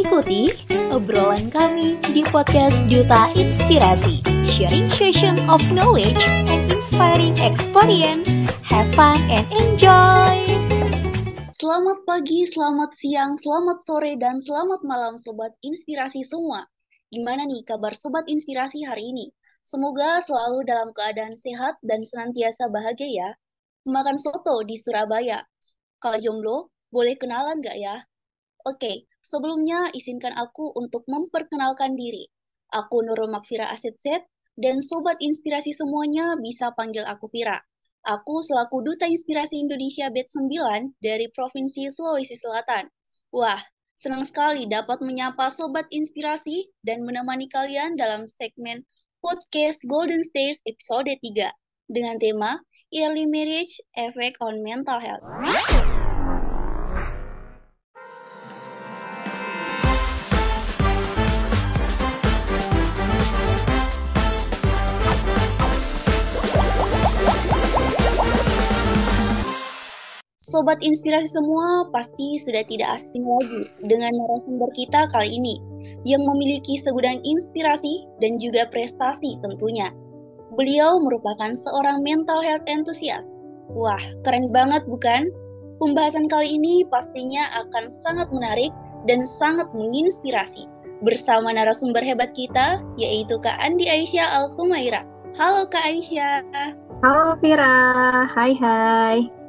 Ikuti obrolan kami di podcast Duta Inspirasi, sharing session of knowledge and inspiring experience. Have fun and enjoy! Selamat pagi, selamat siang, selamat sore, dan selamat malam Sobat Inspirasi semua. Gimana nih kabar Sobat Inspirasi hari ini? Semoga selalu dalam keadaan sehat dan senantiasa bahagia ya. Makan soto di Surabaya. Kalau jomblo, boleh kenalan nggak ya? Oke, sebelumnya izinkan aku untuk memperkenalkan diri. Aku Nurul Makfira Asetset, dan Sobat Inspirasi semuanya bisa panggil aku Vira. Aku selaku Duta Inspirasi Indonesia BET 9 dari Provinsi Sulawesi Selatan. Wah, senang sekali dapat menyapa Sobat Inspirasi dan menemani kalian dalam segmen podcast Golden Stairs episode 3 dengan tema Early Marriage Effect on Mental Health. Sobat inspirasi semua pasti sudah tidak asing lagi dengan narasumber kita kali ini yang memiliki segudang inspirasi dan juga prestasi tentunya. Beliau merupakan seorang mental health enthusiast. Wah, keren banget bukan? Pembahasan kali ini pastinya akan sangat menarik dan sangat menginspirasi. Bersama narasumber hebat kita, yaitu Kak Andi Aisyah Al-Kumaira. Halo Kak Aisyah. Halo Vira, hai hai.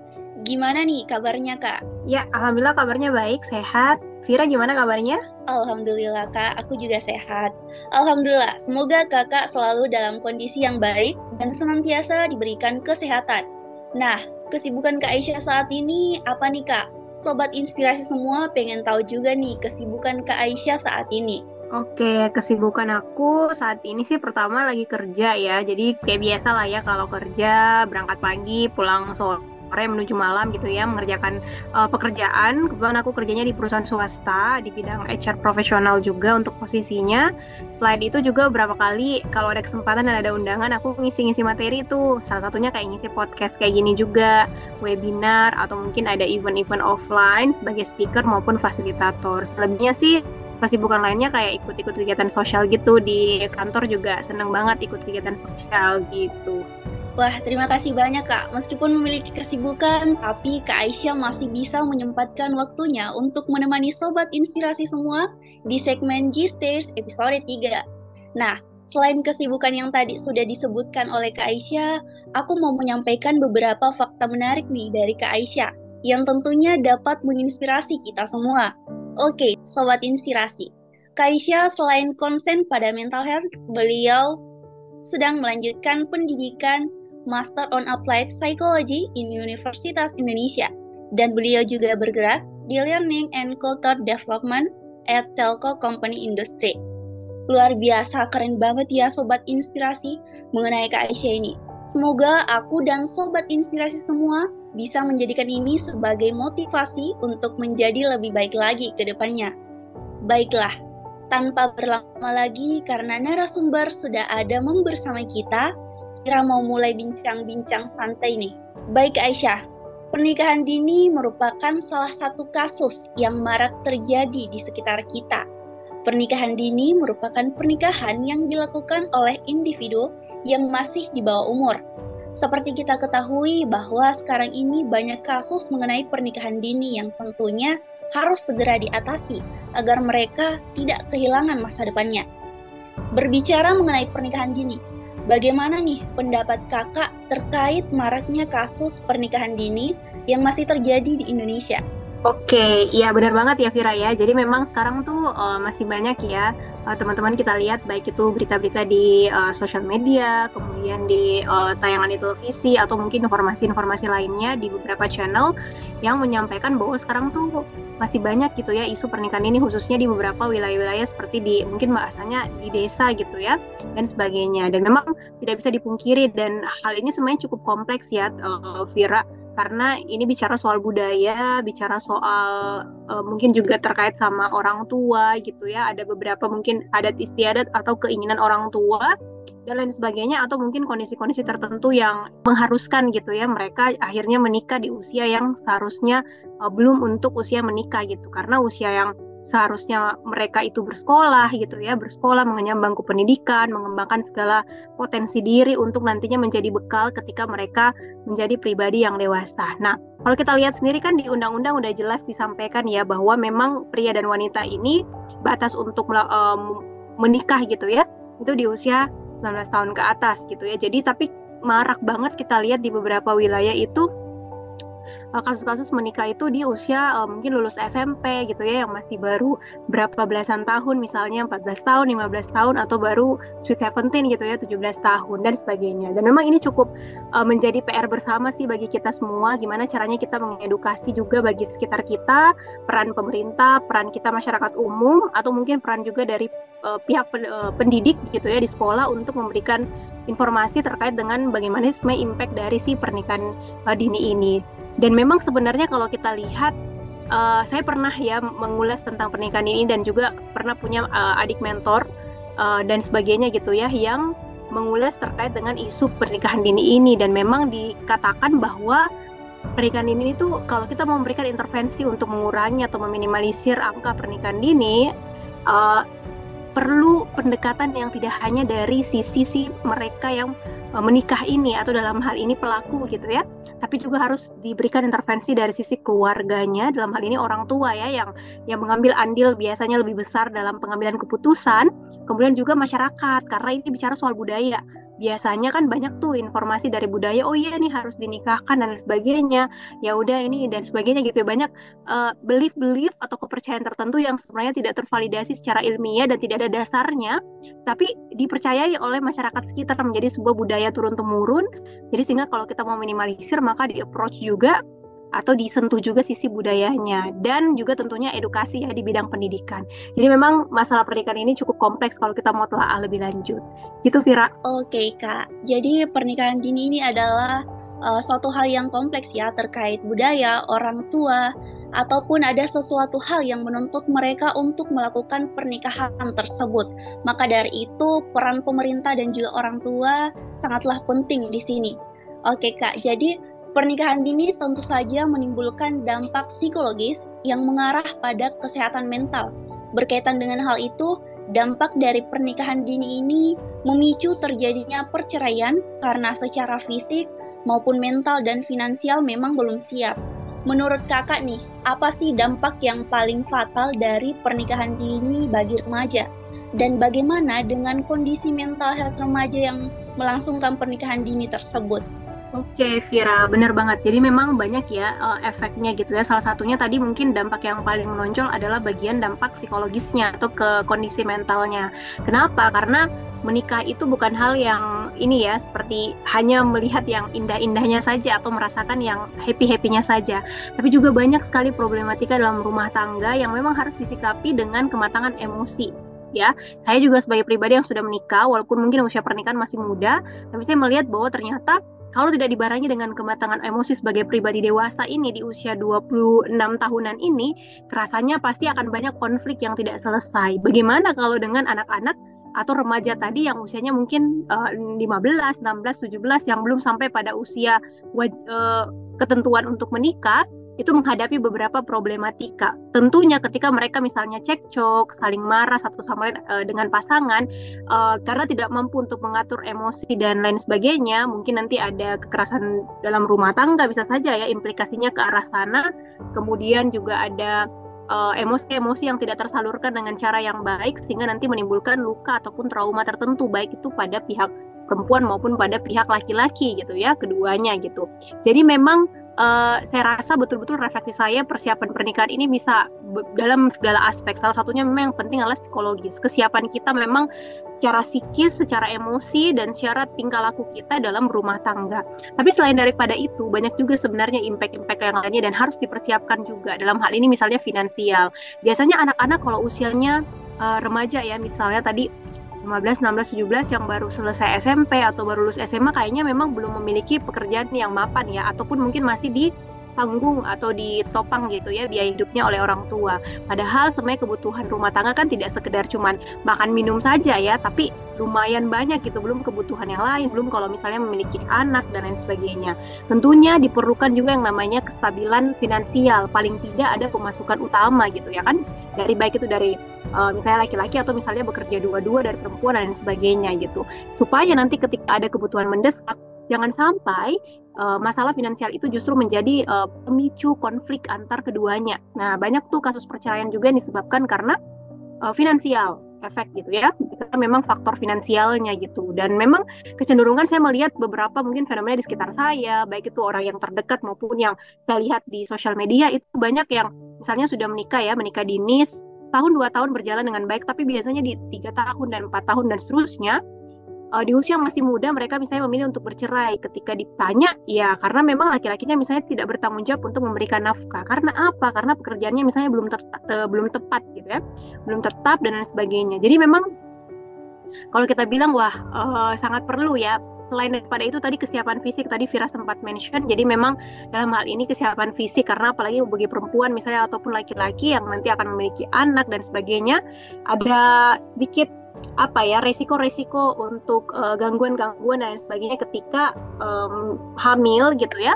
Gimana nih kabarnya kak? Ya, Alhamdulillah kabarnya baik, sehat. Vira gimana kabarnya? Alhamdulillah kak, aku juga sehat. Alhamdulillah, semoga kakak selalu dalam kondisi yang baik dan senantiasa diberikan kesehatan. Nah, kesibukan Kak Aisyah saat ini apa nih kak? Sobat inspirasi semua pengen tahu juga nih kesibukan Kak Aisyah saat ini. Oke, kesibukan aku saat ini sih pertama lagi kerja ya. Jadi kayak biasa lah ya kalau kerja berangkat pagi, pulang sore sore menuju malam gitu ya mengerjakan uh, pekerjaan. Kebetulan aku kerjanya di perusahaan swasta di bidang HR profesional juga untuk posisinya. Selain itu juga beberapa kali kalau ada kesempatan dan ada undangan aku ngisi-ngisi materi itu. Salah satunya kayak ngisi podcast kayak gini juga, webinar atau mungkin ada event-event offline sebagai speaker maupun fasilitator. Selebihnya sih kesibukan lainnya kayak ikut-ikut kegiatan sosial gitu di kantor juga seneng banget ikut kegiatan sosial gitu. Wah, terima kasih banyak Kak. Meskipun memiliki kesibukan, tapi Kak Aisyah masih bisa menyempatkan waktunya untuk menemani Sobat Inspirasi semua di segmen G-Stairs episode 3. Nah, selain kesibukan yang tadi sudah disebutkan oleh Kak Aisyah, aku mau menyampaikan beberapa fakta menarik nih dari Kak Aisyah yang tentunya dapat menginspirasi kita semua. Oke, Sobat Inspirasi. Kak Aisyah selain konsen pada mental health, beliau sedang melanjutkan pendidikan Master on Applied Psychology in Universitas Indonesia, dan beliau juga bergerak di Learning and Culture Development at Telco Company Industry. Luar biasa, keren banget ya Sobat Inspirasi mengenai Kak Aisyah ini. Semoga aku dan Sobat Inspirasi semua bisa menjadikan ini sebagai motivasi untuk menjadi lebih baik lagi ke depannya. Baiklah, tanpa berlama lagi karena narasumber sudah ada membersama kita, kira mau mulai bincang-bincang santai nih. Baik Aisyah, pernikahan dini merupakan salah satu kasus yang marak terjadi di sekitar kita. Pernikahan dini merupakan pernikahan yang dilakukan oleh individu yang masih di bawah umur. Seperti kita ketahui bahwa sekarang ini banyak kasus mengenai pernikahan dini yang tentunya harus segera diatasi agar mereka tidak kehilangan masa depannya. Berbicara mengenai pernikahan dini, Bagaimana nih pendapat kakak terkait maraknya kasus pernikahan dini yang masih terjadi di Indonesia? Oke, iya benar banget ya Vira ya. Jadi memang sekarang tuh uh, masih banyak ya uh, teman-teman kita lihat baik itu berita-berita di uh, sosial media, kemudian di uh, tayangan di televisi atau mungkin informasi-informasi lainnya di beberapa channel yang menyampaikan bahwa sekarang tuh masih banyak gitu ya isu pernikahan ini khususnya di beberapa wilayah-wilayah seperti di mungkin bahasanya di desa gitu ya dan sebagainya. Dan memang tidak bisa dipungkiri dan hal ini sebenarnya cukup kompleks ya uh, Vira karena ini bicara soal budaya, bicara soal uh, mungkin juga terkait sama orang tua gitu ya. Ada beberapa mungkin adat istiadat atau keinginan orang tua dan lain sebagainya atau mungkin kondisi-kondisi tertentu yang mengharuskan gitu ya mereka akhirnya menikah di usia yang seharusnya uh, belum untuk usia menikah gitu. Karena usia yang seharusnya mereka itu bersekolah gitu ya, bersekolah mengenyam bangku pendidikan, mengembangkan segala potensi diri untuk nantinya menjadi bekal ketika mereka menjadi pribadi yang dewasa. Nah, kalau kita lihat sendiri kan di undang-undang udah jelas disampaikan ya bahwa memang pria dan wanita ini batas untuk um, menikah gitu ya, itu di usia 19 tahun ke atas gitu ya. Jadi tapi marak banget kita lihat di beberapa wilayah itu kasus-kasus menikah itu di usia uh, mungkin lulus SMP gitu ya yang masih baru berapa belasan tahun misalnya 14 tahun, 15 tahun atau baru sweet 17 gitu ya 17 tahun dan sebagainya. Dan memang ini cukup uh, menjadi PR bersama sih bagi kita semua gimana caranya kita mengedukasi juga bagi sekitar kita, peran pemerintah, peran kita masyarakat umum atau mungkin peran juga dari uh, pihak uh, pendidik gitu ya di sekolah untuk memberikan informasi terkait dengan bagaimana sebenarnya impact dari si pernikahan dini ini. Dan memang sebenarnya kalau kita lihat uh, saya pernah ya mengulas tentang pernikahan ini dan juga pernah punya uh, adik mentor uh, dan sebagainya gitu ya yang mengulas terkait dengan isu pernikahan dini ini. Dan memang dikatakan bahwa pernikahan dini itu kalau kita mau memberikan intervensi untuk mengurangi atau meminimalisir angka pernikahan dini uh, perlu pendekatan yang tidak hanya dari sisi si mereka yang menikah ini atau dalam hal ini pelaku gitu ya tapi juga harus diberikan intervensi dari sisi keluarganya. Dalam hal ini orang tua ya yang yang mengambil andil biasanya lebih besar dalam pengambilan keputusan. Kemudian juga masyarakat karena ini bicara soal budaya biasanya kan banyak tuh informasi dari budaya oh iya nih harus dinikahkan dan sebagainya. Ya udah ini dan sebagainya gitu ya. Banyak uh, belief belief atau kepercayaan tertentu yang sebenarnya tidak tervalidasi secara ilmiah dan tidak ada dasarnya tapi dipercayai oleh masyarakat sekitar menjadi sebuah budaya turun temurun jadi sehingga kalau kita mau minimalisir maka di approach juga atau disentuh juga sisi budayanya dan juga tentunya edukasi ya di bidang pendidikan. Jadi memang masalah pernikahan ini cukup kompleks kalau kita mau telah lebih lanjut. Gitu Vira. Oke Kak, jadi pernikahan dini ini adalah uh, suatu hal yang kompleks ya terkait budaya, orang tua, ataupun ada sesuatu hal yang menuntut mereka untuk melakukan pernikahan tersebut. Maka dari itu peran pemerintah dan juga orang tua sangatlah penting di sini. Oke Kak, jadi Pernikahan dini tentu saja menimbulkan dampak psikologis yang mengarah pada kesehatan mental. Berkaitan dengan hal itu, dampak dari pernikahan dini ini memicu terjadinya perceraian karena secara fisik maupun mental dan finansial memang belum siap. Menurut kakak nih, apa sih dampak yang paling fatal dari pernikahan dini bagi remaja? Dan bagaimana dengan kondisi mental health remaja yang melangsungkan pernikahan dini tersebut? Oke, Vira, benar banget. Jadi memang banyak ya uh, efeknya gitu ya. Salah satunya tadi mungkin dampak yang paling menonjol adalah bagian dampak psikologisnya atau ke kondisi mentalnya. Kenapa? Karena menikah itu bukan hal yang ini ya seperti hanya melihat yang indah-indahnya saja atau merasakan yang happy-happynya saja. Tapi juga banyak sekali problematika dalam rumah tangga yang memang harus disikapi dengan kematangan emosi ya. Saya juga sebagai pribadi yang sudah menikah, walaupun mungkin usia pernikahan masih muda, tapi saya melihat bahwa ternyata kalau tidak dibarengi dengan kematangan emosi sebagai pribadi dewasa ini di usia 26 tahunan ini, kerasanya pasti akan banyak konflik yang tidak selesai. Bagaimana kalau dengan anak-anak atau remaja tadi yang usianya mungkin uh, 15, 16, 17 yang belum sampai pada usia uh, ketentuan untuk menikah, itu menghadapi beberapa problematika. Tentunya ketika mereka misalnya cekcok, saling marah satu sama lain uh, dengan pasangan, uh, karena tidak mampu untuk mengatur emosi dan lain sebagainya, mungkin nanti ada kekerasan dalam rumah tangga bisa saja ya implikasinya ke arah sana. Kemudian juga ada eh, emosi-emosi uh, yang tidak tersalurkan dengan cara yang baik sehingga nanti menimbulkan luka ataupun trauma tertentu baik itu pada pihak perempuan maupun pada pihak laki-laki gitu ya keduanya gitu. Jadi memang uh, saya rasa betul-betul refleksi saya persiapan pernikahan ini bisa dalam segala aspek. Salah satunya memang yang penting adalah psikologis. Kesiapan kita memang secara psikis, secara emosi, dan secara tingkah laku kita dalam rumah tangga. Tapi selain daripada itu, banyak juga sebenarnya impact-impact yang lainnya dan harus dipersiapkan juga. Dalam hal ini misalnya finansial. Biasanya anak-anak kalau usianya uh, remaja ya, misalnya tadi 15, 16, 17 yang baru selesai SMP atau baru lulus SMA kayaknya memang belum memiliki pekerjaan yang mapan ya ataupun mungkin masih di ditanggung atau ditopang gitu ya biaya hidupnya oleh orang tua. Padahal sebenarnya kebutuhan rumah tangga kan tidak sekedar cuman makan minum saja ya, tapi lumayan banyak gitu, belum kebutuhan yang lain, belum kalau misalnya memiliki anak dan lain sebagainya. Tentunya diperlukan juga yang namanya kestabilan finansial, paling tidak ada pemasukan utama gitu ya kan, dari baik itu dari uh, misalnya laki-laki atau misalnya bekerja dua-dua dari perempuan dan sebagainya gitu. Supaya nanti ketika ada kebutuhan mendesak, jangan sampai uh, masalah finansial itu justru menjadi uh, pemicu konflik antar keduanya. Nah, banyak tuh kasus perceraian juga yang disebabkan karena uh, finansial efek gitu ya karena memang faktor finansialnya gitu dan memang kecenderungan saya melihat beberapa mungkin fenomena di sekitar saya baik itu orang yang terdekat maupun yang saya lihat di sosial media itu banyak yang misalnya sudah menikah ya menikah dini tahun dua tahun berjalan dengan baik tapi biasanya di tiga tahun dan empat tahun dan seterusnya uh, di usia masih muda mereka misalnya memilih untuk bercerai. Ketika ditanya ya karena memang laki-lakinya misalnya tidak bertanggung jawab untuk memberikan nafkah. Karena apa? Karena pekerjaannya misalnya belum ter, uh, belum tepat gitu ya. Belum tetap dan lain sebagainya. Jadi memang kalau kita bilang wah uh, sangat perlu ya selain daripada itu tadi kesiapan fisik tadi Vira sempat mention jadi memang dalam hal ini kesiapan fisik karena apalagi bagi perempuan misalnya ataupun laki-laki yang nanti akan memiliki anak dan sebagainya ada sedikit apa ya resiko-resiko untuk uh, gangguan-gangguan dan sebagainya ketika um, hamil gitu ya.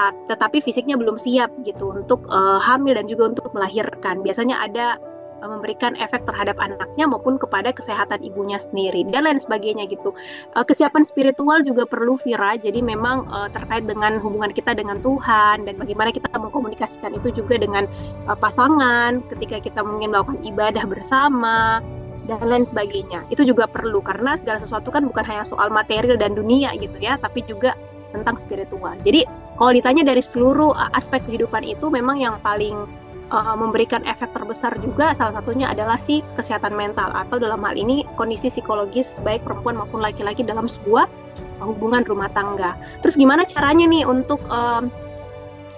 Tetapi fisiknya belum siap gitu untuk uh, hamil dan juga untuk melahirkan. Biasanya ada uh, memberikan efek terhadap anaknya maupun kepada kesehatan ibunya sendiri dan lain sebagainya gitu uh, kesiapan spiritual juga perlu Vira jadi memang uh, terkait dengan hubungan kita dengan Tuhan dan bagaimana kita mengkomunikasikan itu juga dengan pasangan ketika kita mungkin melakukan ibadah bersama dan lain sebagainya. Itu juga perlu karena segala sesuatu kan bukan hanya soal material dan dunia gitu ya, tapi juga tentang spiritual. Jadi kalau ditanya dari seluruh uh, aspek kehidupan itu memang yang paling uh, memberikan efek terbesar juga salah satunya adalah si kesehatan mental atau dalam hal ini kondisi psikologis baik perempuan maupun laki-laki dalam sebuah hubungan rumah tangga. Terus gimana caranya nih untuk um,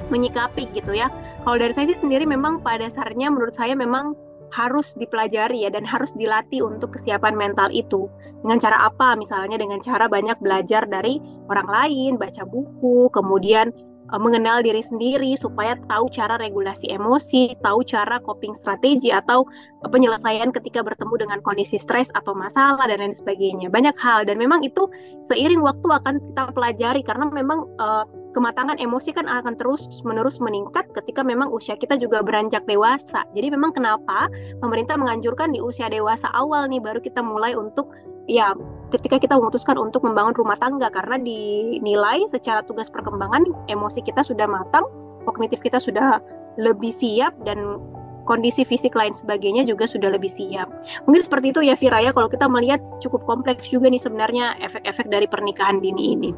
menyikapi gitu ya? Kalau dari saya sih sendiri memang pada dasarnya menurut saya memang harus dipelajari ya dan harus dilatih untuk kesiapan mental itu. Dengan cara apa? Misalnya dengan cara banyak belajar dari orang lain, baca buku, kemudian uh, mengenal diri sendiri supaya tahu cara regulasi emosi, tahu cara coping strategi atau penyelesaian ketika bertemu dengan kondisi stres atau masalah dan lain sebagainya. Banyak hal dan memang itu seiring waktu akan kita pelajari karena memang uh, kematangan emosi kan akan terus menerus meningkat ketika memang usia kita juga beranjak dewasa. Jadi memang kenapa pemerintah menganjurkan di usia dewasa awal nih baru kita mulai untuk ya ketika kita memutuskan untuk membangun rumah tangga karena dinilai secara tugas perkembangan emosi kita sudah matang, kognitif kita sudah lebih siap dan kondisi fisik lain sebagainya juga sudah lebih siap. Mungkin seperti itu ya Vira ya kalau kita melihat cukup kompleks juga nih sebenarnya efek-efek dari pernikahan dini ini.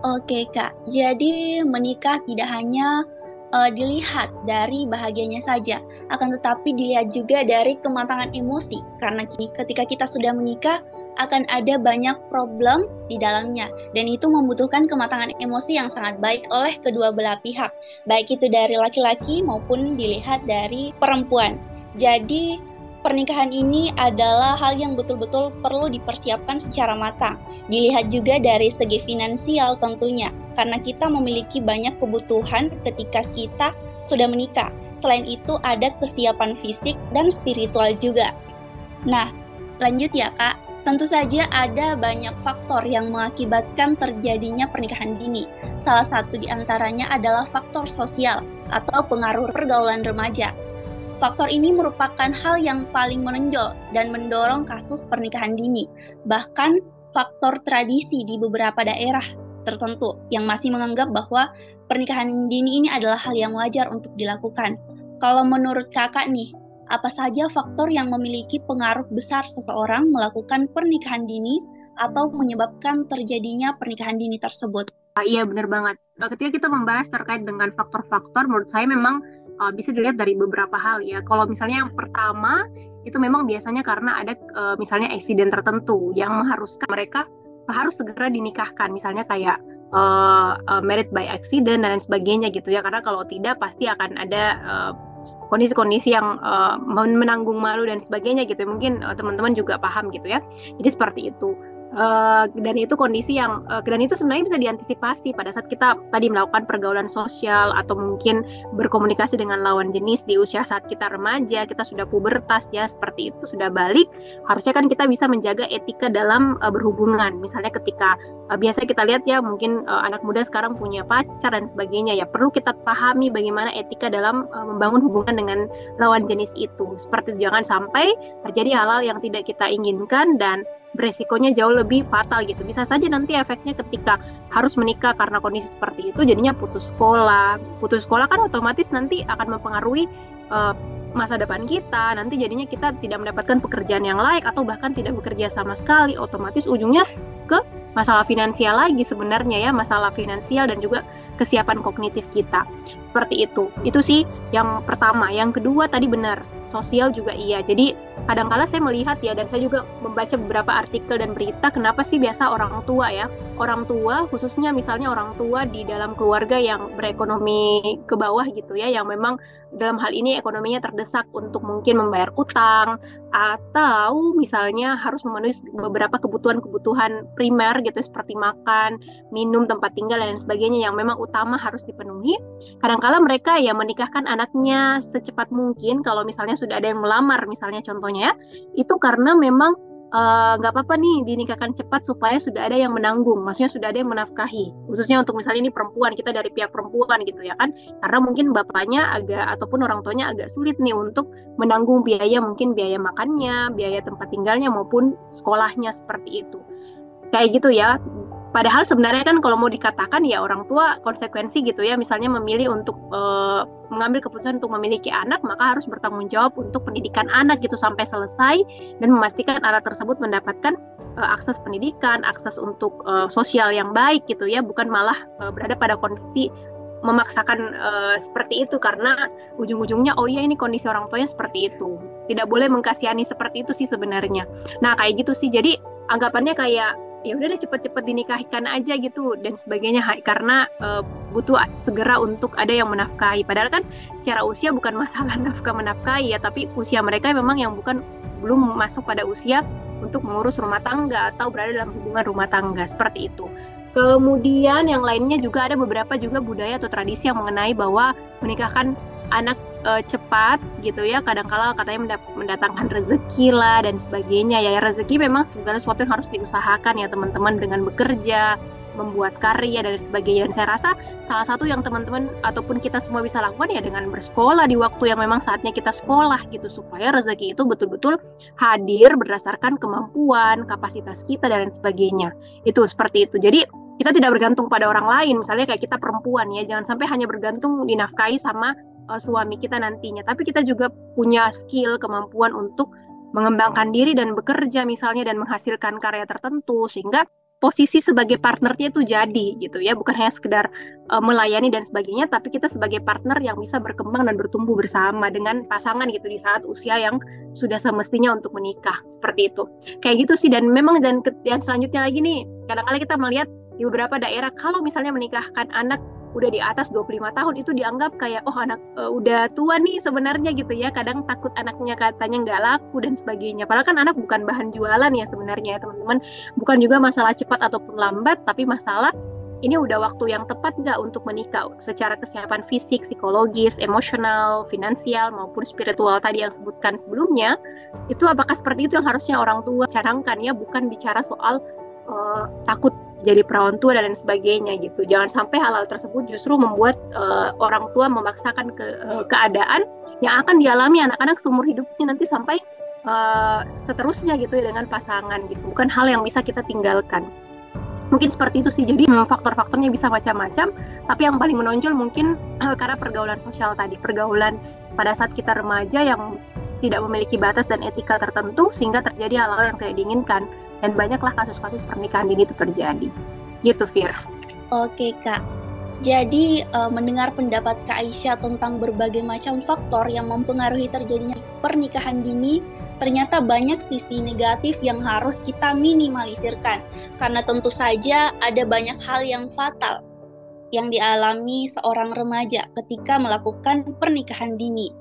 Oke Kak, jadi menikah tidak hanya uh, dilihat dari bahagianya saja, akan tetapi dilihat juga dari kematangan emosi. Karena ketika kita sudah menikah, akan ada banyak problem di dalamnya, dan itu membutuhkan kematangan emosi yang sangat baik oleh kedua belah pihak, baik itu dari laki-laki maupun dilihat dari perempuan. Jadi, pernikahan ini adalah hal yang betul-betul perlu dipersiapkan secara matang. Dilihat juga dari segi finansial tentunya, karena kita memiliki banyak kebutuhan ketika kita sudah menikah. Selain itu ada kesiapan fisik dan spiritual juga. Nah, lanjut ya kak. Tentu saja ada banyak faktor yang mengakibatkan terjadinya pernikahan dini. Salah satu di antaranya adalah faktor sosial atau pengaruh pergaulan remaja. Faktor ini merupakan hal yang paling menonjol dan mendorong kasus pernikahan dini. Bahkan faktor tradisi di beberapa daerah tertentu yang masih menganggap bahwa pernikahan dini ini adalah hal yang wajar untuk dilakukan. Kalau menurut kakak nih, apa saja faktor yang memiliki pengaruh besar seseorang melakukan pernikahan dini atau menyebabkan terjadinya pernikahan dini tersebut? Ah, iya benar banget. Ketika kita membahas terkait dengan faktor-faktor, menurut saya memang uh, bisa dilihat dari beberapa hal ya. Kalau misalnya yang pertama itu memang biasanya karena ada uh, misalnya eksiden tertentu yang mengharuskan mereka harus segera dinikahkan, misalnya kayak uh, uh, married by accident dan lain sebagainya gitu ya. Karena kalau tidak pasti akan ada uh, kondisi-kondisi yang uh, menanggung malu dan sebagainya gitu. Mungkin uh, teman-teman juga paham gitu ya. Jadi seperti itu. Uh, dan itu kondisi yang uh, dan itu sebenarnya bisa diantisipasi pada saat kita tadi melakukan pergaulan sosial atau mungkin berkomunikasi dengan lawan jenis di usia saat kita remaja kita sudah pubertas ya seperti itu sudah balik harusnya kan kita bisa menjaga etika dalam uh, berhubungan. Misalnya ketika uh, biasa kita lihat ya mungkin uh, anak muda sekarang punya pacar dan sebagainya ya perlu kita pahami bagaimana etika dalam uh, membangun hubungan dengan lawan jenis itu. Seperti jangan sampai terjadi hal-hal yang tidak kita inginkan dan beresikonya jauh lebih fatal gitu. Bisa saja nanti efeknya ketika harus menikah karena kondisi seperti itu jadinya putus sekolah. Putus sekolah kan otomatis nanti akan mempengaruhi uh, masa depan kita. Nanti jadinya kita tidak mendapatkan pekerjaan yang layak atau bahkan tidak bekerja sama sekali. Otomatis ujungnya ke masalah finansial lagi sebenarnya ya, masalah finansial dan juga kesiapan kognitif kita. Seperti itu. Itu sih yang pertama. Yang kedua tadi benar, sosial juga iya. Jadi kadang-kala saya melihat ya dan saya juga membaca beberapa artikel dan berita kenapa sih biasa orang tua ya. Orang tua khususnya misalnya orang tua di dalam keluarga yang berekonomi ke bawah gitu ya yang memang dalam hal ini ekonominya terdesak untuk mungkin membayar utang atau misalnya harus memenuhi beberapa kebutuhan-kebutuhan primer gitu seperti makan, minum, tempat tinggal dan sebagainya yang memang utama harus dipenuhi. Kadangkala mereka ya menikahkan anaknya secepat mungkin kalau misalnya sudah ada yang melamar misalnya contohnya ya, itu karena memang Eh, nggak uh, apa-apa nih dinikahkan cepat supaya sudah ada yang menanggung, maksudnya sudah ada yang menafkahi, khususnya untuk misalnya ini perempuan kita dari pihak perempuan gitu ya kan, karena mungkin bapaknya agak ataupun orang tuanya agak sulit nih untuk menanggung biaya mungkin biaya makannya, biaya tempat tinggalnya maupun sekolahnya seperti itu, kayak gitu ya. Padahal sebenarnya kan kalau mau dikatakan ya orang tua konsekuensi gitu ya, misalnya memilih untuk uh, mengambil keputusan untuk memiliki anak, maka harus bertanggung jawab untuk pendidikan anak gitu sampai selesai. Dan memastikan anak tersebut mendapatkan uh, akses pendidikan, akses untuk uh, sosial yang baik gitu ya, bukan malah uh, berada pada kondisi memaksakan uh, seperti itu. Karena ujung-ujungnya oh iya ini kondisi orang tuanya seperti itu. Tidak boleh mengkasihani seperti itu sih sebenarnya. Nah kayak gitu sih. Jadi anggapannya kayak ya udah deh cepet-cepet dinikahkan aja gitu dan sebagainya. Karena uh, butuh segera untuk ada yang menafkahi. Padahal kan secara usia bukan masalah nafkah menafkahi ya tapi usia mereka memang yang bukan belum masuk pada usia untuk mengurus rumah tangga atau berada dalam hubungan rumah tangga seperti itu. Kemudian yang lainnya juga ada beberapa juga budaya atau tradisi yang mengenai bahwa menikahkan anak uh, cepat gitu ya. Kadang-kala katanya mendatangkan rezeki lah dan sebagainya. Ya rezeki memang segala sesuatu yang harus diusahakan ya teman-teman dengan bekerja membuat karya dan sebagainya. Dan saya rasa salah satu yang teman-teman ataupun kita semua bisa lakukan ya dengan bersekolah di waktu yang memang saatnya kita sekolah gitu. Supaya rezeki itu betul-betul hadir berdasarkan kemampuan kapasitas kita dan sebagainya. Itu seperti itu. Jadi kita tidak bergantung pada orang lain. Misalnya kayak kita perempuan ya jangan sampai hanya bergantung dinafkahi sama uh, suami kita nantinya, tapi kita juga punya skill, kemampuan untuk mengembangkan diri dan bekerja misalnya dan menghasilkan karya tertentu sehingga posisi sebagai partnernya itu jadi gitu ya. Bukan hanya sekedar uh, melayani dan sebagainya tapi kita sebagai partner yang bisa berkembang dan bertumbuh bersama dengan pasangan gitu di saat usia yang sudah semestinya untuk menikah. Seperti itu. Kayak gitu sih. Dan memang dan yang selanjutnya lagi nih kadang-kadang kita melihat di beberapa daerah kalau misalnya menikahkan anak udah di atas 25 tahun itu dianggap kayak oh anak uh, udah tua nih sebenarnya gitu ya. Kadang takut anaknya katanya nggak laku dan sebagainya. Padahal kan anak bukan bahan jualan ya sebenarnya ya teman-teman. Bukan juga masalah cepat ataupun lambat tapi masalah ini udah waktu yang tepat nggak untuk menikah secara kesiapan fisik, psikologis, emosional, finansial maupun spiritual tadi yang sebutkan sebelumnya. Itu apakah seperti itu yang harusnya orang tua carangkan ya? Bukan bicara soal uh, takut jadi perawan tua dan lain sebagainya gitu. Jangan sampai hal-hal tersebut justru membuat uh, orang tua memaksakan ke, uh, keadaan yang akan dialami anak-anak seumur hidupnya nanti sampai uh, seterusnya gitu ya dengan pasangan gitu. Bukan hal yang bisa kita tinggalkan. Mungkin seperti itu sih. Jadi hmm, faktor-faktornya bisa macam-macam, tapi yang paling menonjol mungkin uh, karena pergaulan sosial tadi, pergaulan pada saat kita remaja yang tidak memiliki batas dan etika tertentu sehingga terjadi hal-hal yang tidak diinginkan dan banyaklah kasus-kasus pernikahan dini itu terjadi. Gitu, Fir. Oke, Kak. Jadi uh, mendengar pendapat Kak Aisyah tentang berbagai macam faktor yang mempengaruhi terjadinya pernikahan dini, ternyata banyak sisi negatif yang harus kita minimalisirkan. Karena tentu saja ada banyak hal yang fatal yang dialami seorang remaja ketika melakukan pernikahan dini.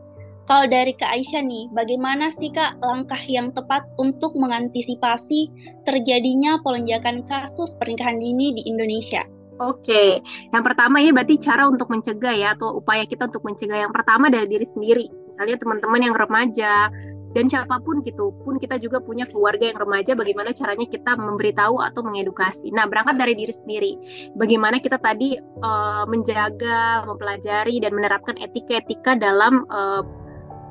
Kalau dari Kak Aisyah nih, bagaimana sih Kak langkah yang tepat untuk mengantisipasi terjadinya pelonjakan kasus pernikahan dini di Indonesia? Oke, yang pertama ini berarti cara untuk mencegah ya, atau upaya kita untuk mencegah. Yang pertama dari diri sendiri. Misalnya teman-teman yang remaja, dan siapa pun gitu pun kita juga punya keluarga yang remaja bagaimana caranya kita memberitahu atau mengedukasi nah berangkat dari diri sendiri bagaimana kita tadi uh, menjaga mempelajari dan menerapkan etika-etika dalam uh,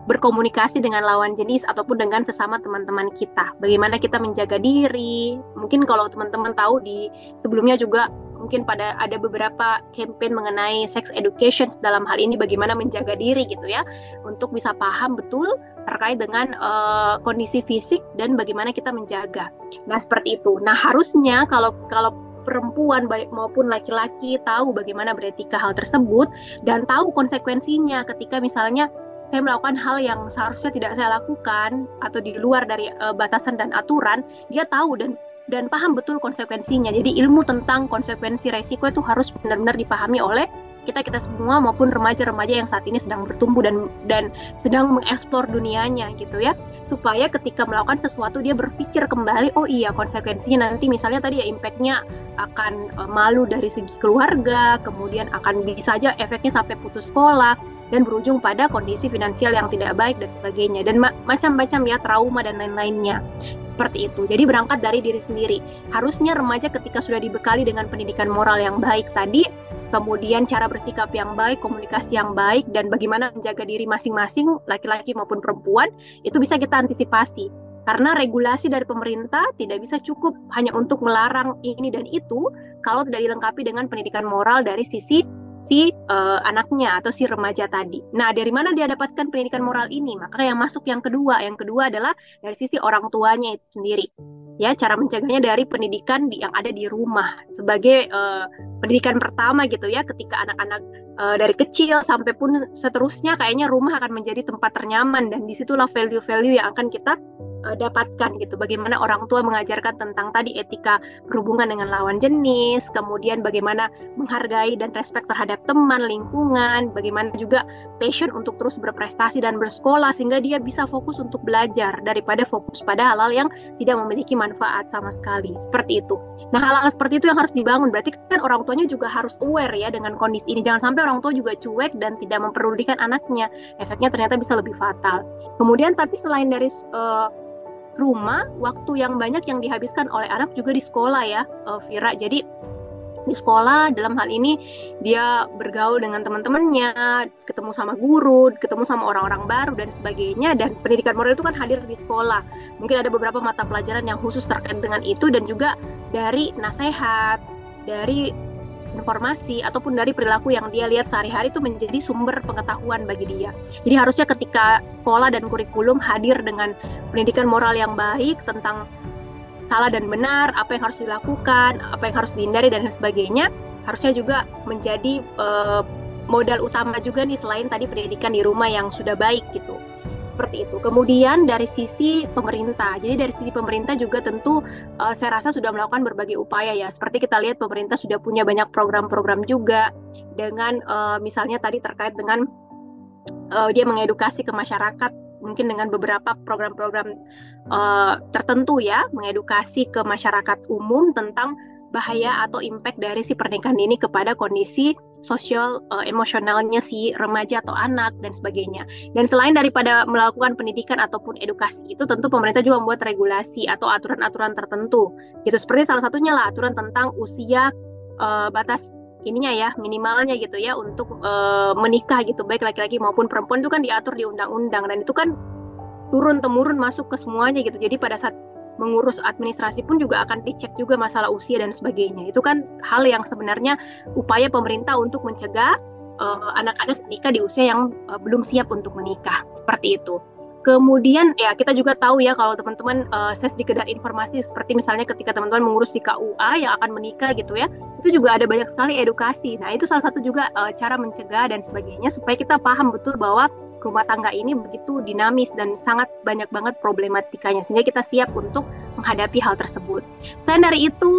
berkomunikasi dengan lawan jenis ataupun dengan sesama teman-teman kita. Bagaimana kita menjaga diri? Mungkin kalau teman-teman tahu di sebelumnya juga mungkin pada ada beberapa campaign mengenai sex education dalam hal ini bagaimana menjaga diri gitu ya untuk bisa paham betul terkait dengan uh, kondisi fisik dan bagaimana kita menjaga. Nah, seperti itu. Nah, harusnya kalau kalau perempuan baik maupun laki-laki tahu bagaimana beretika hal tersebut dan tahu konsekuensinya ketika misalnya saya melakukan hal yang seharusnya tidak saya lakukan atau di luar dari uh, batasan dan aturan, dia tahu dan dan paham betul konsekuensinya. Jadi ilmu tentang konsekuensi resiko itu harus benar-benar dipahami oleh kita kita semua maupun remaja-remaja yang saat ini sedang bertumbuh dan dan sedang mengeksplor dunianya gitu ya supaya ketika melakukan sesuatu dia berpikir kembali oh iya konsekuensinya nanti misalnya tadi ya impactnya akan uh, malu dari segi keluarga kemudian akan bisa saja efeknya sampai putus sekolah dan berujung pada kondisi finansial yang tidak baik dan sebagainya. Dan ma macam-macam ya trauma dan lain-lainnya. Seperti itu. Jadi berangkat dari diri sendiri. Harusnya remaja ketika sudah dibekali dengan pendidikan moral yang baik tadi kemudian cara bersikap yang baik komunikasi yang baik dan bagaimana menjaga diri masing-masing laki-laki maupun perempuan itu bisa kita antisipasi. Karena regulasi dari pemerintah tidak bisa cukup hanya untuk melarang ini dan itu kalau tidak dilengkapi dengan pendidikan moral dari sisi si uh, anaknya atau si remaja tadi. Nah, dari mana dia dapatkan pendidikan moral ini? Maka yang masuk yang kedua, yang kedua adalah dari sisi orang tuanya itu sendiri. Ya, cara mencegahnya dari pendidikan di, yang ada di rumah sebagai uh, pendidikan pertama gitu ya, ketika anak-anak uh, dari kecil sampai pun seterusnya kayaknya rumah akan menjadi tempat ternyaman dan di situlah value-value yang akan kita uh, dapatkan gitu. Bagaimana orang tua mengajarkan tentang tadi etika berhubungan dengan lawan jenis, kemudian bagaimana menghargai dan respect terhadap teman, lingkungan, bagaimana juga passion untuk terus berprestasi dan bersekolah sehingga dia bisa fokus untuk belajar daripada fokus pada hal-hal yang tidak memiliki manfaat sama sekali. Seperti itu. Nah, hal-hal seperti itu yang harus dibangun. Berarti kan orang tuanya juga harus aware ya dengan kondisi ini. Jangan sampai orang tua juga cuek dan tidak memperdulikan anaknya. Efeknya ternyata bisa lebih fatal. Kemudian tapi selain dari uh, rumah waktu yang banyak yang dihabiskan oleh anak juga di sekolah ya uh, Vira jadi di sekolah dalam hal ini dia bergaul dengan teman-temannya, ketemu sama guru, ketemu sama orang-orang baru dan sebagainya dan pendidikan moral itu kan hadir di sekolah. Mungkin ada beberapa mata pelajaran yang khusus terkait dengan itu dan juga dari nasihat, dari informasi ataupun dari perilaku yang dia lihat sehari-hari itu menjadi sumber pengetahuan bagi dia. Jadi harusnya ketika sekolah dan kurikulum hadir dengan pendidikan moral yang baik tentang salah dan benar, apa yang harus dilakukan, apa yang harus dihindari dan sebagainya, harusnya juga menjadi uh, modal utama juga nih selain tadi pendidikan di rumah yang sudah baik gitu seperti itu. Kemudian dari sisi pemerintah, jadi dari sisi pemerintah juga tentu uh, saya rasa sudah melakukan berbagai upaya ya. Seperti kita lihat pemerintah sudah punya banyak program-program juga dengan uh, misalnya tadi terkait dengan uh, dia mengedukasi ke masyarakat mungkin dengan beberapa program-program uh, tertentu ya, mengedukasi ke masyarakat umum tentang bahaya atau impact dari si pernikahan ini kepada kondisi sosial uh, emosionalnya si remaja atau anak dan sebagainya. Dan selain daripada melakukan pendidikan ataupun edukasi itu tentu pemerintah juga membuat regulasi atau aturan-aturan tertentu. Gitu seperti salah satunya lah aturan tentang usia uh, batas ininya ya minimalnya gitu ya untuk uh, menikah gitu baik laki-laki maupun perempuan itu kan diatur di undang-undang dan itu kan turun temurun masuk ke semuanya gitu. Jadi pada saat mengurus administrasi pun juga akan dicek juga masalah usia dan sebagainya. Itu kan hal yang sebenarnya upaya pemerintah untuk mencegah uh, anak-anak menikah di usia yang uh, belum siap untuk menikah. Seperti itu. Kemudian ya kita juga tahu ya kalau teman-teman uh, saya sedikit informasi seperti misalnya ketika teman-teman mengurus di KUA yang akan menikah gitu ya, itu juga ada banyak sekali edukasi. Nah itu salah satu juga uh, cara mencegah dan sebagainya supaya kita paham betul bahwa rumah tangga ini begitu dinamis dan sangat banyak banget problematikanya sehingga kita siap untuk menghadapi hal tersebut. Selain dari itu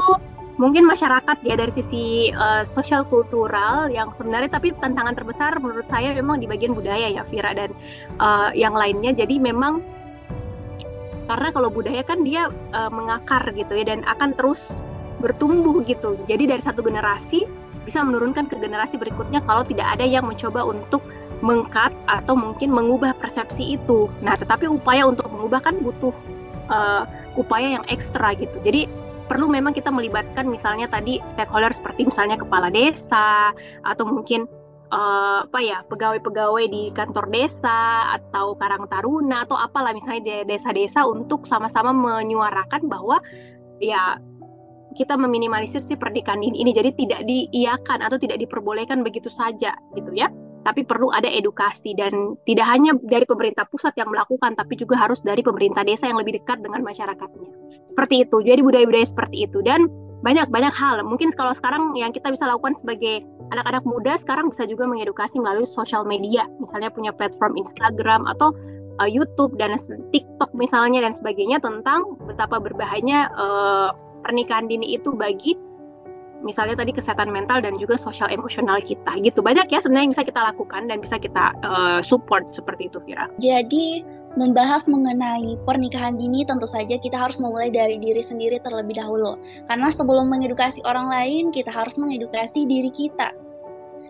mungkin masyarakat ya dari sisi uh, sosial kultural yang sebenarnya tapi tantangan terbesar menurut saya memang di bagian budaya ya Vira dan uh, yang lainnya jadi memang karena kalau budaya kan dia uh, mengakar gitu ya dan akan terus bertumbuh gitu jadi dari satu generasi bisa menurunkan ke generasi berikutnya kalau tidak ada yang mencoba untuk mengkat atau mungkin mengubah persepsi itu. Nah tetapi upaya untuk mengubah kan butuh uh, upaya yang ekstra gitu. Jadi perlu memang kita melibatkan misalnya tadi stakeholder seperti misalnya kepala desa atau mungkin uh, apa ya pegawai-pegawai di kantor desa atau karang taruna atau apalah misalnya di desa-desa untuk sama-sama menyuarakan bahwa ya kita meminimalisir si pernikahan ini, ini. Jadi tidak diiakan atau tidak diperbolehkan begitu saja gitu ya tapi perlu ada edukasi dan tidak hanya dari pemerintah pusat yang melakukan tapi juga harus dari pemerintah desa yang lebih dekat dengan masyarakatnya. Seperti itu jadi budaya-budaya seperti itu. Dan banyak-banyak hal. Mungkin kalau sekarang yang kita bisa lakukan sebagai anak-anak muda sekarang bisa juga mengedukasi melalui sosial media. Misalnya punya platform Instagram atau uh, YouTube dan TikTok misalnya dan sebagainya tentang betapa berbahayanya uh, pernikahan dini itu bagi misalnya tadi kesehatan mental dan juga sosial emosional kita gitu banyak ya sebenarnya yang bisa kita lakukan dan bisa kita uh, support seperti itu Vira. Jadi membahas mengenai pernikahan dini tentu saja kita harus memulai dari diri sendiri terlebih dahulu karena sebelum mengedukasi orang lain kita harus mengedukasi diri kita.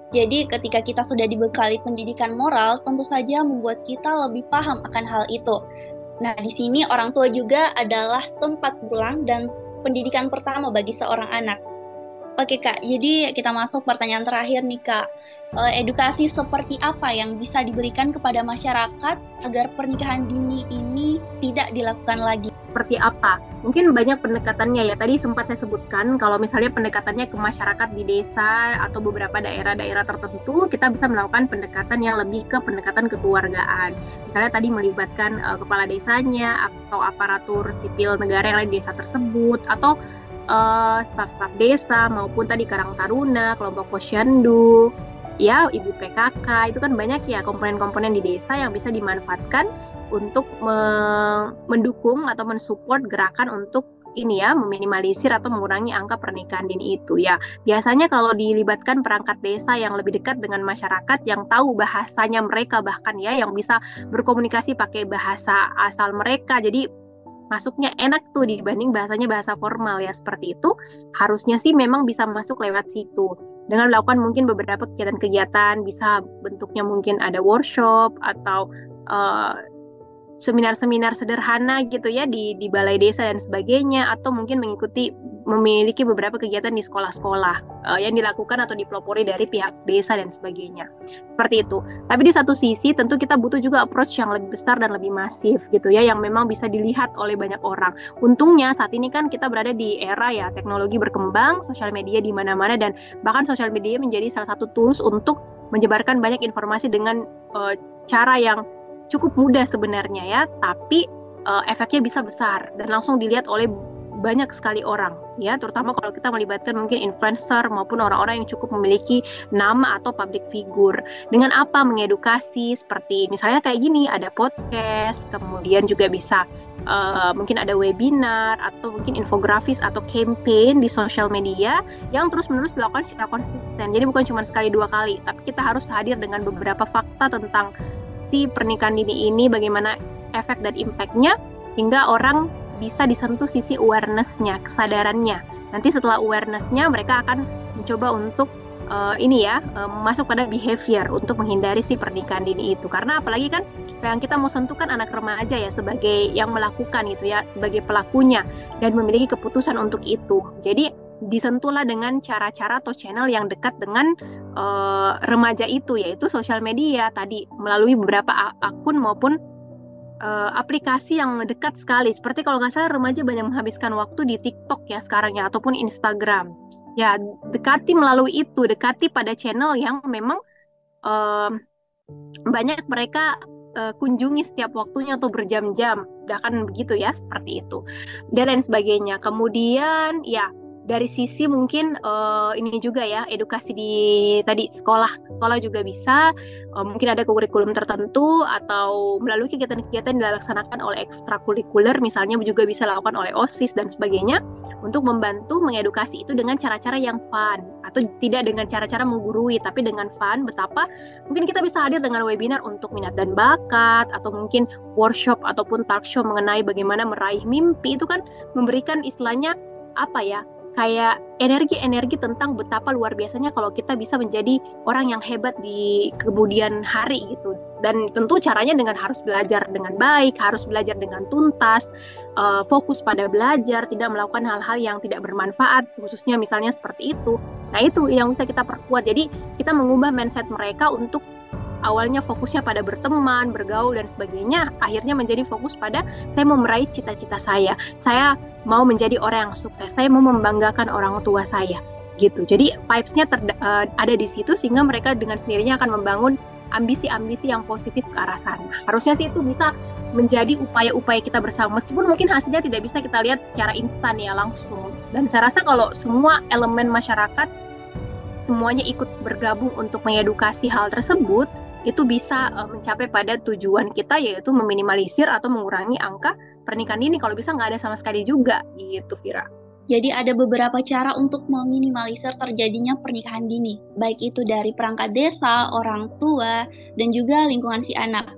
Jadi ketika kita sudah dibekali pendidikan moral tentu saja membuat kita lebih paham akan hal itu. Nah, di sini orang tua juga adalah tempat pulang dan pendidikan pertama bagi seorang anak. Oke kak, jadi kita masuk pertanyaan terakhir nih kak. Eh, edukasi seperti apa yang bisa diberikan kepada masyarakat agar pernikahan dini ini tidak dilakukan lagi? Seperti apa? Mungkin banyak pendekatannya ya. Tadi sempat saya sebutkan kalau misalnya pendekatannya ke masyarakat di desa atau beberapa daerah-daerah tertentu, kita bisa melakukan pendekatan yang lebih ke pendekatan kekeluargaan. Misalnya tadi melibatkan uh, kepala desanya atau aparatur sipil negara yang lain di desa tersebut atau uh, staf-staf desa maupun tadi Karang Taruna, kelompok posyandu, ya ibu PKK itu kan banyak ya komponen-komponen di desa yang bisa dimanfaatkan untuk me mendukung atau mensupport gerakan untuk ini ya meminimalisir atau mengurangi angka pernikahan dini itu ya. Biasanya kalau dilibatkan perangkat desa yang lebih dekat dengan masyarakat yang tahu bahasanya mereka bahkan ya yang bisa berkomunikasi pakai bahasa asal mereka jadi masuknya enak tuh dibanding bahasanya bahasa formal ya. Seperti itu harusnya sih memang bisa masuk lewat situ. Dengan melakukan mungkin beberapa kegiatan-kegiatan bisa bentuknya mungkin ada workshop atau uh, seminar-seminar sederhana gitu ya di di balai desa dan sebagainya atau mungkin mengikuti memiliki beberapa kegiatan di sekolah-sekolah uh, yang dilakukan atau dipelopori dari pihak desa dan sebagainya. Seperti itu. Tapi di satu sisi tentu kita butuh juga approach yang lebih besar dan lebih masif gitu ya yang memang bisa dilihat oleh banyak orang. Untungnya saat ini kan kita berada di era ya teknologi berkembang sosial media di mana-mana dan bahkan sosial media menjadi salah satu tools untuk menyebarkan banyak informasi dengan uh, cara yang cukup mudah sebenarnya ya, tapi uh, efeknya bisa besar dan langsung dilihat oleh banyak sekali orang ya. Terutama kalau kita melibatkan mungkin influencer maupun orang-orang yang cukup memiliki nama atau public figure. Dengan apa? Mengedukasi seperti misalnya kayak gini ada podcast kemudian juga bisa uh, mungkin ada webinar atau mungkin infografis atau campaign di sosial media yang terus-menerus dilakukan secara konsisten. Jadi bukan cuma sekali dua kali tapi kita harus hadir dengan beberapa fakta tentang si pernikahan dini ini bagaimana efek dan impactnya sehingga orang bisa disentuh sisi awarenessnya, kesadarannya. Nanti setelah awarenessnya mereka akan mencoba untuk uh, ini ya uh, masuk pada behavior untuk menghindari si pernikahan dini itu. Karena apalagi kan yang kita mau sentuh kan anak remaja ya sebagai yang melakukan gitu ya sebagai pelakunya dan memiliki keputusan untuk itu. Jadi disentuhlah dengan cara-cara atau channel yang dekat dengan uh, remaja itu yaitu sosial media tadi melalui beberapa akun maupun uh, aplikasi yang dekat sekali. Seperti kalau nggak salah remaja banyak menghabiskan waktu di TikTok ya sekarang ya ataupun Instagram. Ya dekati melalui itu dekati pada channel yang memang uh, banyak mereka uh, kunjungi setiap waktunya atau berjam-jam. Bahkan begitu ya seperti itu. Dan lain sebagainya. Kemudian ya dari sisi mungkin uh, ini juga ya edukasi di tadi sekolah. Sekolah juga bisa uh, mungkin ada kurikulum tertentu atau melalui kegiatan-kegiatan dilaksanakan oleh ekstrakurikuler misalnya juga bisa dilakukan oleh osis dan sebagainya untuk membantu mengedukasi itu dengan cara-cara yang fun. Atau tidak dengan cara-cara menggurui tapi dengan fun betapa mungkin kita bisa hadir dengan webinar untuk minat dan bakat atau mungkin workshop ataupun talk show mengenai bagaimana meraih mimpi. Itu kan memberikan istilahnya apa ya kayak energi-energi tentang betapa luar biasanya kalau kita bisa menjadi orang yang hebat di kemudian hari gitu. Dan tentu caranya dengan harus belajar dengan baik, harus belajar dengan tuntas, uh, fokus pada belajar, tidak melakukan hal-hal yang tidak bermanfaat, khususnya misalnya seperti itu. Nah itu yang bisa kita perkuat. Jadi kita mengubah mindset mereka untuk awalnya fokusnya pada berteman, bergaul dan sebagainya, akhirnya menjadi fokus pada saya mau meraih cita-cita saya. Saya mau menjadi orang yang sukses. Saya mau membanggakan orang tua saya. Gitu. Jadi vibes-nya uh, ada di situ sehingga mereka dengan sendirinya akan membangun ambisi-ambisi yang positif ke arah sana. Harusnya sih itu bisa menjadi upaya-upaya kita bersama meskipun mungkin hasilnya tidak bisa kita lihat secara instan ya langsung. Dan saya rasa kalau semua elemen masyarakat semuanya ikut bergabung untuk mengedukasi hal tersebut, itu bisa uh, mencapai pada tujuan kita yaitu meminimalisir atau mengurangi angka pernikahan dini kalau bisa nggak ada sama sekali juga gitu Vira. Jadi ada beberapa cara untuk meminimalisir terjadinya pernikahan dini, baik itu dari perangkat desa, orang tua, dan juga lingkungan si anak.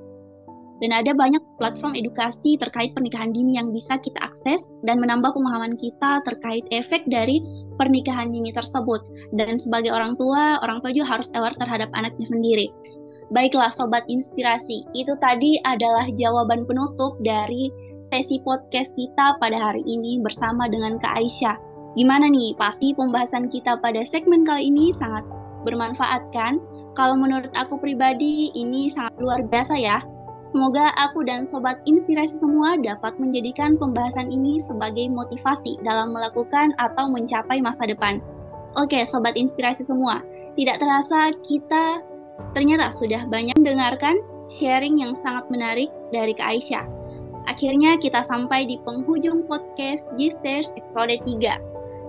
Dan ada banyak platform edukasi terkait pernikahan dini yang bisa kita akses dan menambah pemahaman kita terkait efek dari pernikahan dini tersebut. Dan sebagai orang tua, orang tua juga harus aware terhadap anaknya sendiri. Baiklah sobat inspirasi, itu tadi adalah jawaban penutup dari sesi podcast kita pada hari ini bersama dengan Kak Aisyah. Gimana nih? Pasti pembahasan kita pada segmen kali ini sangat bermanfaat kan? Kalau menurut aku pribadi ini sangat luar biasa ya. Semoga aku dan sobat inspirasi semua dapat menjadikan pembahasan ini sebagai motivasi dalam melakukan atau mencapai masa depan. Oke, sobat inspirasi semua, tidak terasa kita Ternyata sudah banyak mendengarkan sharing yang sangat menarik dari Kak Aisyah. Akhirnya kita sampai di penghujung podcast G-Stairs episode 3.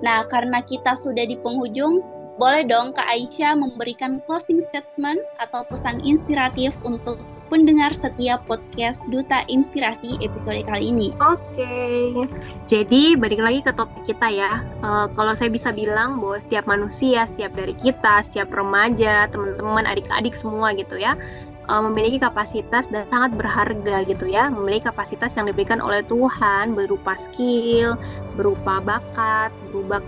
Nah, karena kita sudah di penghujung, boleh dong Kak Aisyah memberikan closing statement atau pesan inspiratif untuk pendengar setiap podcast Duta Inspirasi episode kali ini. Oke, okay. jadi balik lagi ke topik kita ya. Uh, kalau saya bisa bilang bahwa setiap manusia, setiap dari kita, setiap remaja, teman-teman, adik-adik semua gitu ya, uh, memiliki kapasitas dan sangat berharga gitu ya, memiliki kapasitas yang diberikan oleh Tuhan berupa skill, berupa bakat,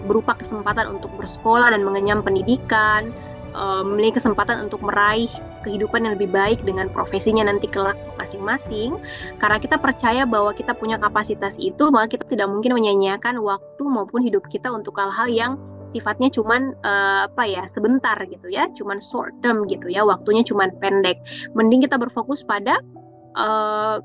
berupa kesempatan untuk bersekolah dan mengenyam pendidikan, uh, memiliki kesempatan untuk meraih kehidupan yang lebih baik dengan profesinya nanti kelak masing-masing. Karena kita percaya bahwa kita punya kapasitas itu maka kita tidak mungkin menyanyiakan waktu maupun hidup kita untuk hal-hal yang sifatnya cuman uh, apa ya sebentar gitu ya cuman short term gitu ya waktunya cuman pendek. Mending kita berfokus pada uh,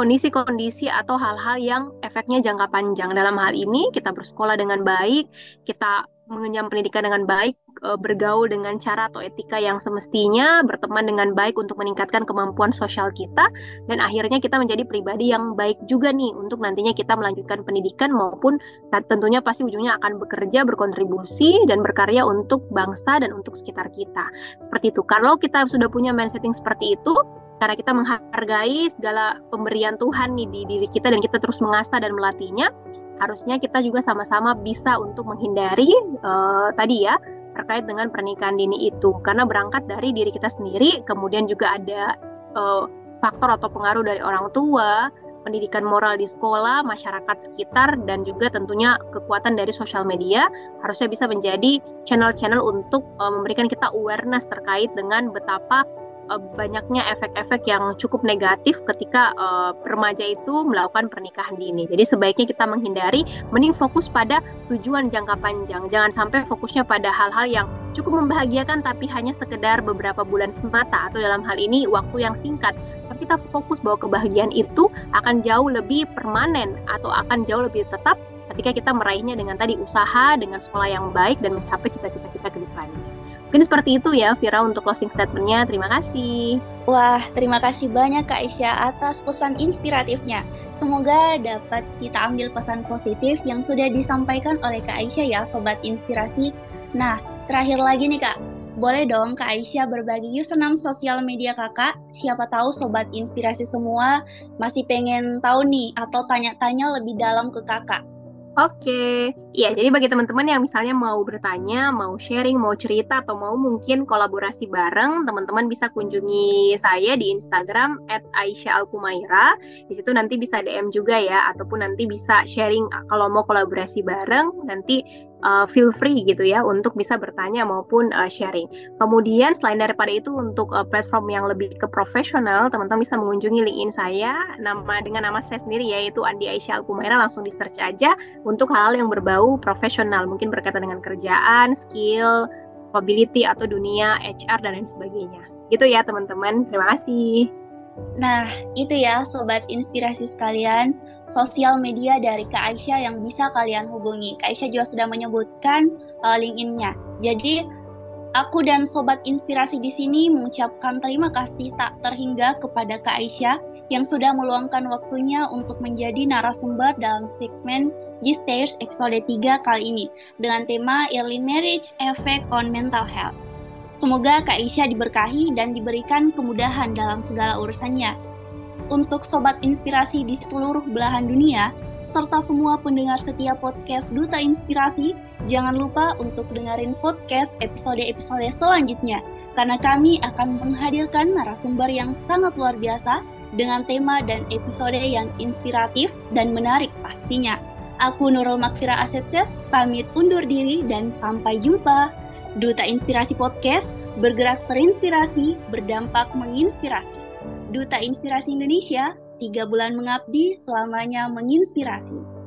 kondisi-kondisi atau hal-hal yang efeknya jangka panjang dalam hal ini kita bersekolah dengan baik kita mengenyam pendidikan dengan baik, eh, bergaul dengan cara atau etika yang semestinya, berteman dengan baik untuk meningkatkan kemampuan sosial kita, dan akhirnya kita menjadi pribadi yang baik juga nih untuk nantinya kita melanjutkan pendidikan maupun tentunya pasti ujungnya akan bekerja, berkontribusi, dan berkarya untuk bangsa dan untuk sekitar kita. Seperti itu. Kalau kita sudah punya mindsetting seperti itu, karena kita menghargai segala pemberian Tuhan nih di diri kita dan kita terus mengasah dan melatihnya, harusnya kita juga sama-sama bisa untuk menghindari uh, tadi ya terkait dengan pernikahan dini itu. Karena berangkat dari diri kita sendiri kemudian juga ada uh, faktor atau pengaruh dari orang tua pendidikan moral di sekolah, masyarakat sekitar, dan juga tentunya kekuatan dari sosial media harusnya bisa menjadi channel-channel untuk uh, memberikan kita awareness terkait dengan betapa uh, banyaknya efek-efek yang cukup negatif ketika uh, remaja itu melakukan pernikahan dini. Jadi sebaiknya kita menghindari, mending fokus pada tujuan jangka panjang. Jangan sampai fokusnya pada hal-hal yang cukup membahagiakan tapi hanya sekedar beberapa bulan semata atau dalam hal ini waktu yang singkat. Tapi kita fokus bahwa kebahagiaan itu akan jauh lebih permanen atau akan jauh lebih tetap ketika kita meraihnya dengan tadi usaha, dengan sekolah yang baik dan mencapai cita-cita kita ke depannya. Mungkin seperti itu ya Vira untuk closing statementnya. Terima kasih. Wah, terima kasih banyak Kak Aisyah atas pesan inspiratifnya. Semoga dapat kita ambil pesan positif yang sudah disampaikan oleh Kak Aisyah ya Sobat Inspirasi. Nah, terakhir lagi nih Kak, boleh dong Kak Aisyah berbagi username sosial media kakak? Siapa tahu Sobat Inspirasi semua masih pengen tahu nih atau tanya-tanya lebih dalam ke kakak. Oke, ya jadi bagi teman-teman yang misalnya mau bertanya, mau sharing, mau cerita, atau mau mungkin kolaborasi bareng, teman-teman bisa kunjungi saya di Instagram @aisyah_alkumaira. Di situ nanti bisa DM juga ya, ataupun nanti bisa sharing kalau mau kolaborasi bareng, nanti uh, feel free gitu ya untuk bisa bertanya maupun uh, sharing. Kemudian selain daripada itu untuk uh, platform yang lebih ke profesional, teman-teman bisa mengunjungi LinkedIn saya nama dengan nama saya sendiri yaitu Andi Aisyah Alkumaira langsung di search aja untuk hal yang berbau profesional, mungkin berkaitan dengan kerjaan, skill, capability atau dunia HR dan lain sebagainya. Gitu ya teman-teman. Terima kasih. Nah, itu ya sobat inspirasi sekalian, sosial media dari Kak Aisyah yang bisa kalian hubungi. Kak Aisyah juga sudah menyebutkan uh, link-in-nya. Jadi, aku dan sobat inspirasi di sini mengucapkan terima kasih tak terhingga kepada Kak Aisyah yang sudah meluangkan waktunya untuk menjadi narasumber dalam segmen G-Stairs episode 3 kali ini dengan tema Early Marriage Effect on Mental Health. Semoga Kak Isya diberkahi dan diberikan kemudahan dalam segala urusannya. Untuk sobat inspirasi di seluruh belahan dunia, serta semua pendengar setiap podcast Duta Inspirasi, jangan lupa untuk dengerin podcast episode-episode selanjutnya, karena kami akan menghadirkan narasumber yang sangat luar biasa dengan tema dan episode yang inspiratif dan menarik pastinya. Aku Nurul Makfira Asetset, pamit undur diri dan sampai jumpa. Duta Inspirasi Podcast bergerak terinspirasi, berdampak menginspirasi. Duta Inspirasi Indonesia, tiga bulan mengabdi, selamanya menginspirasi.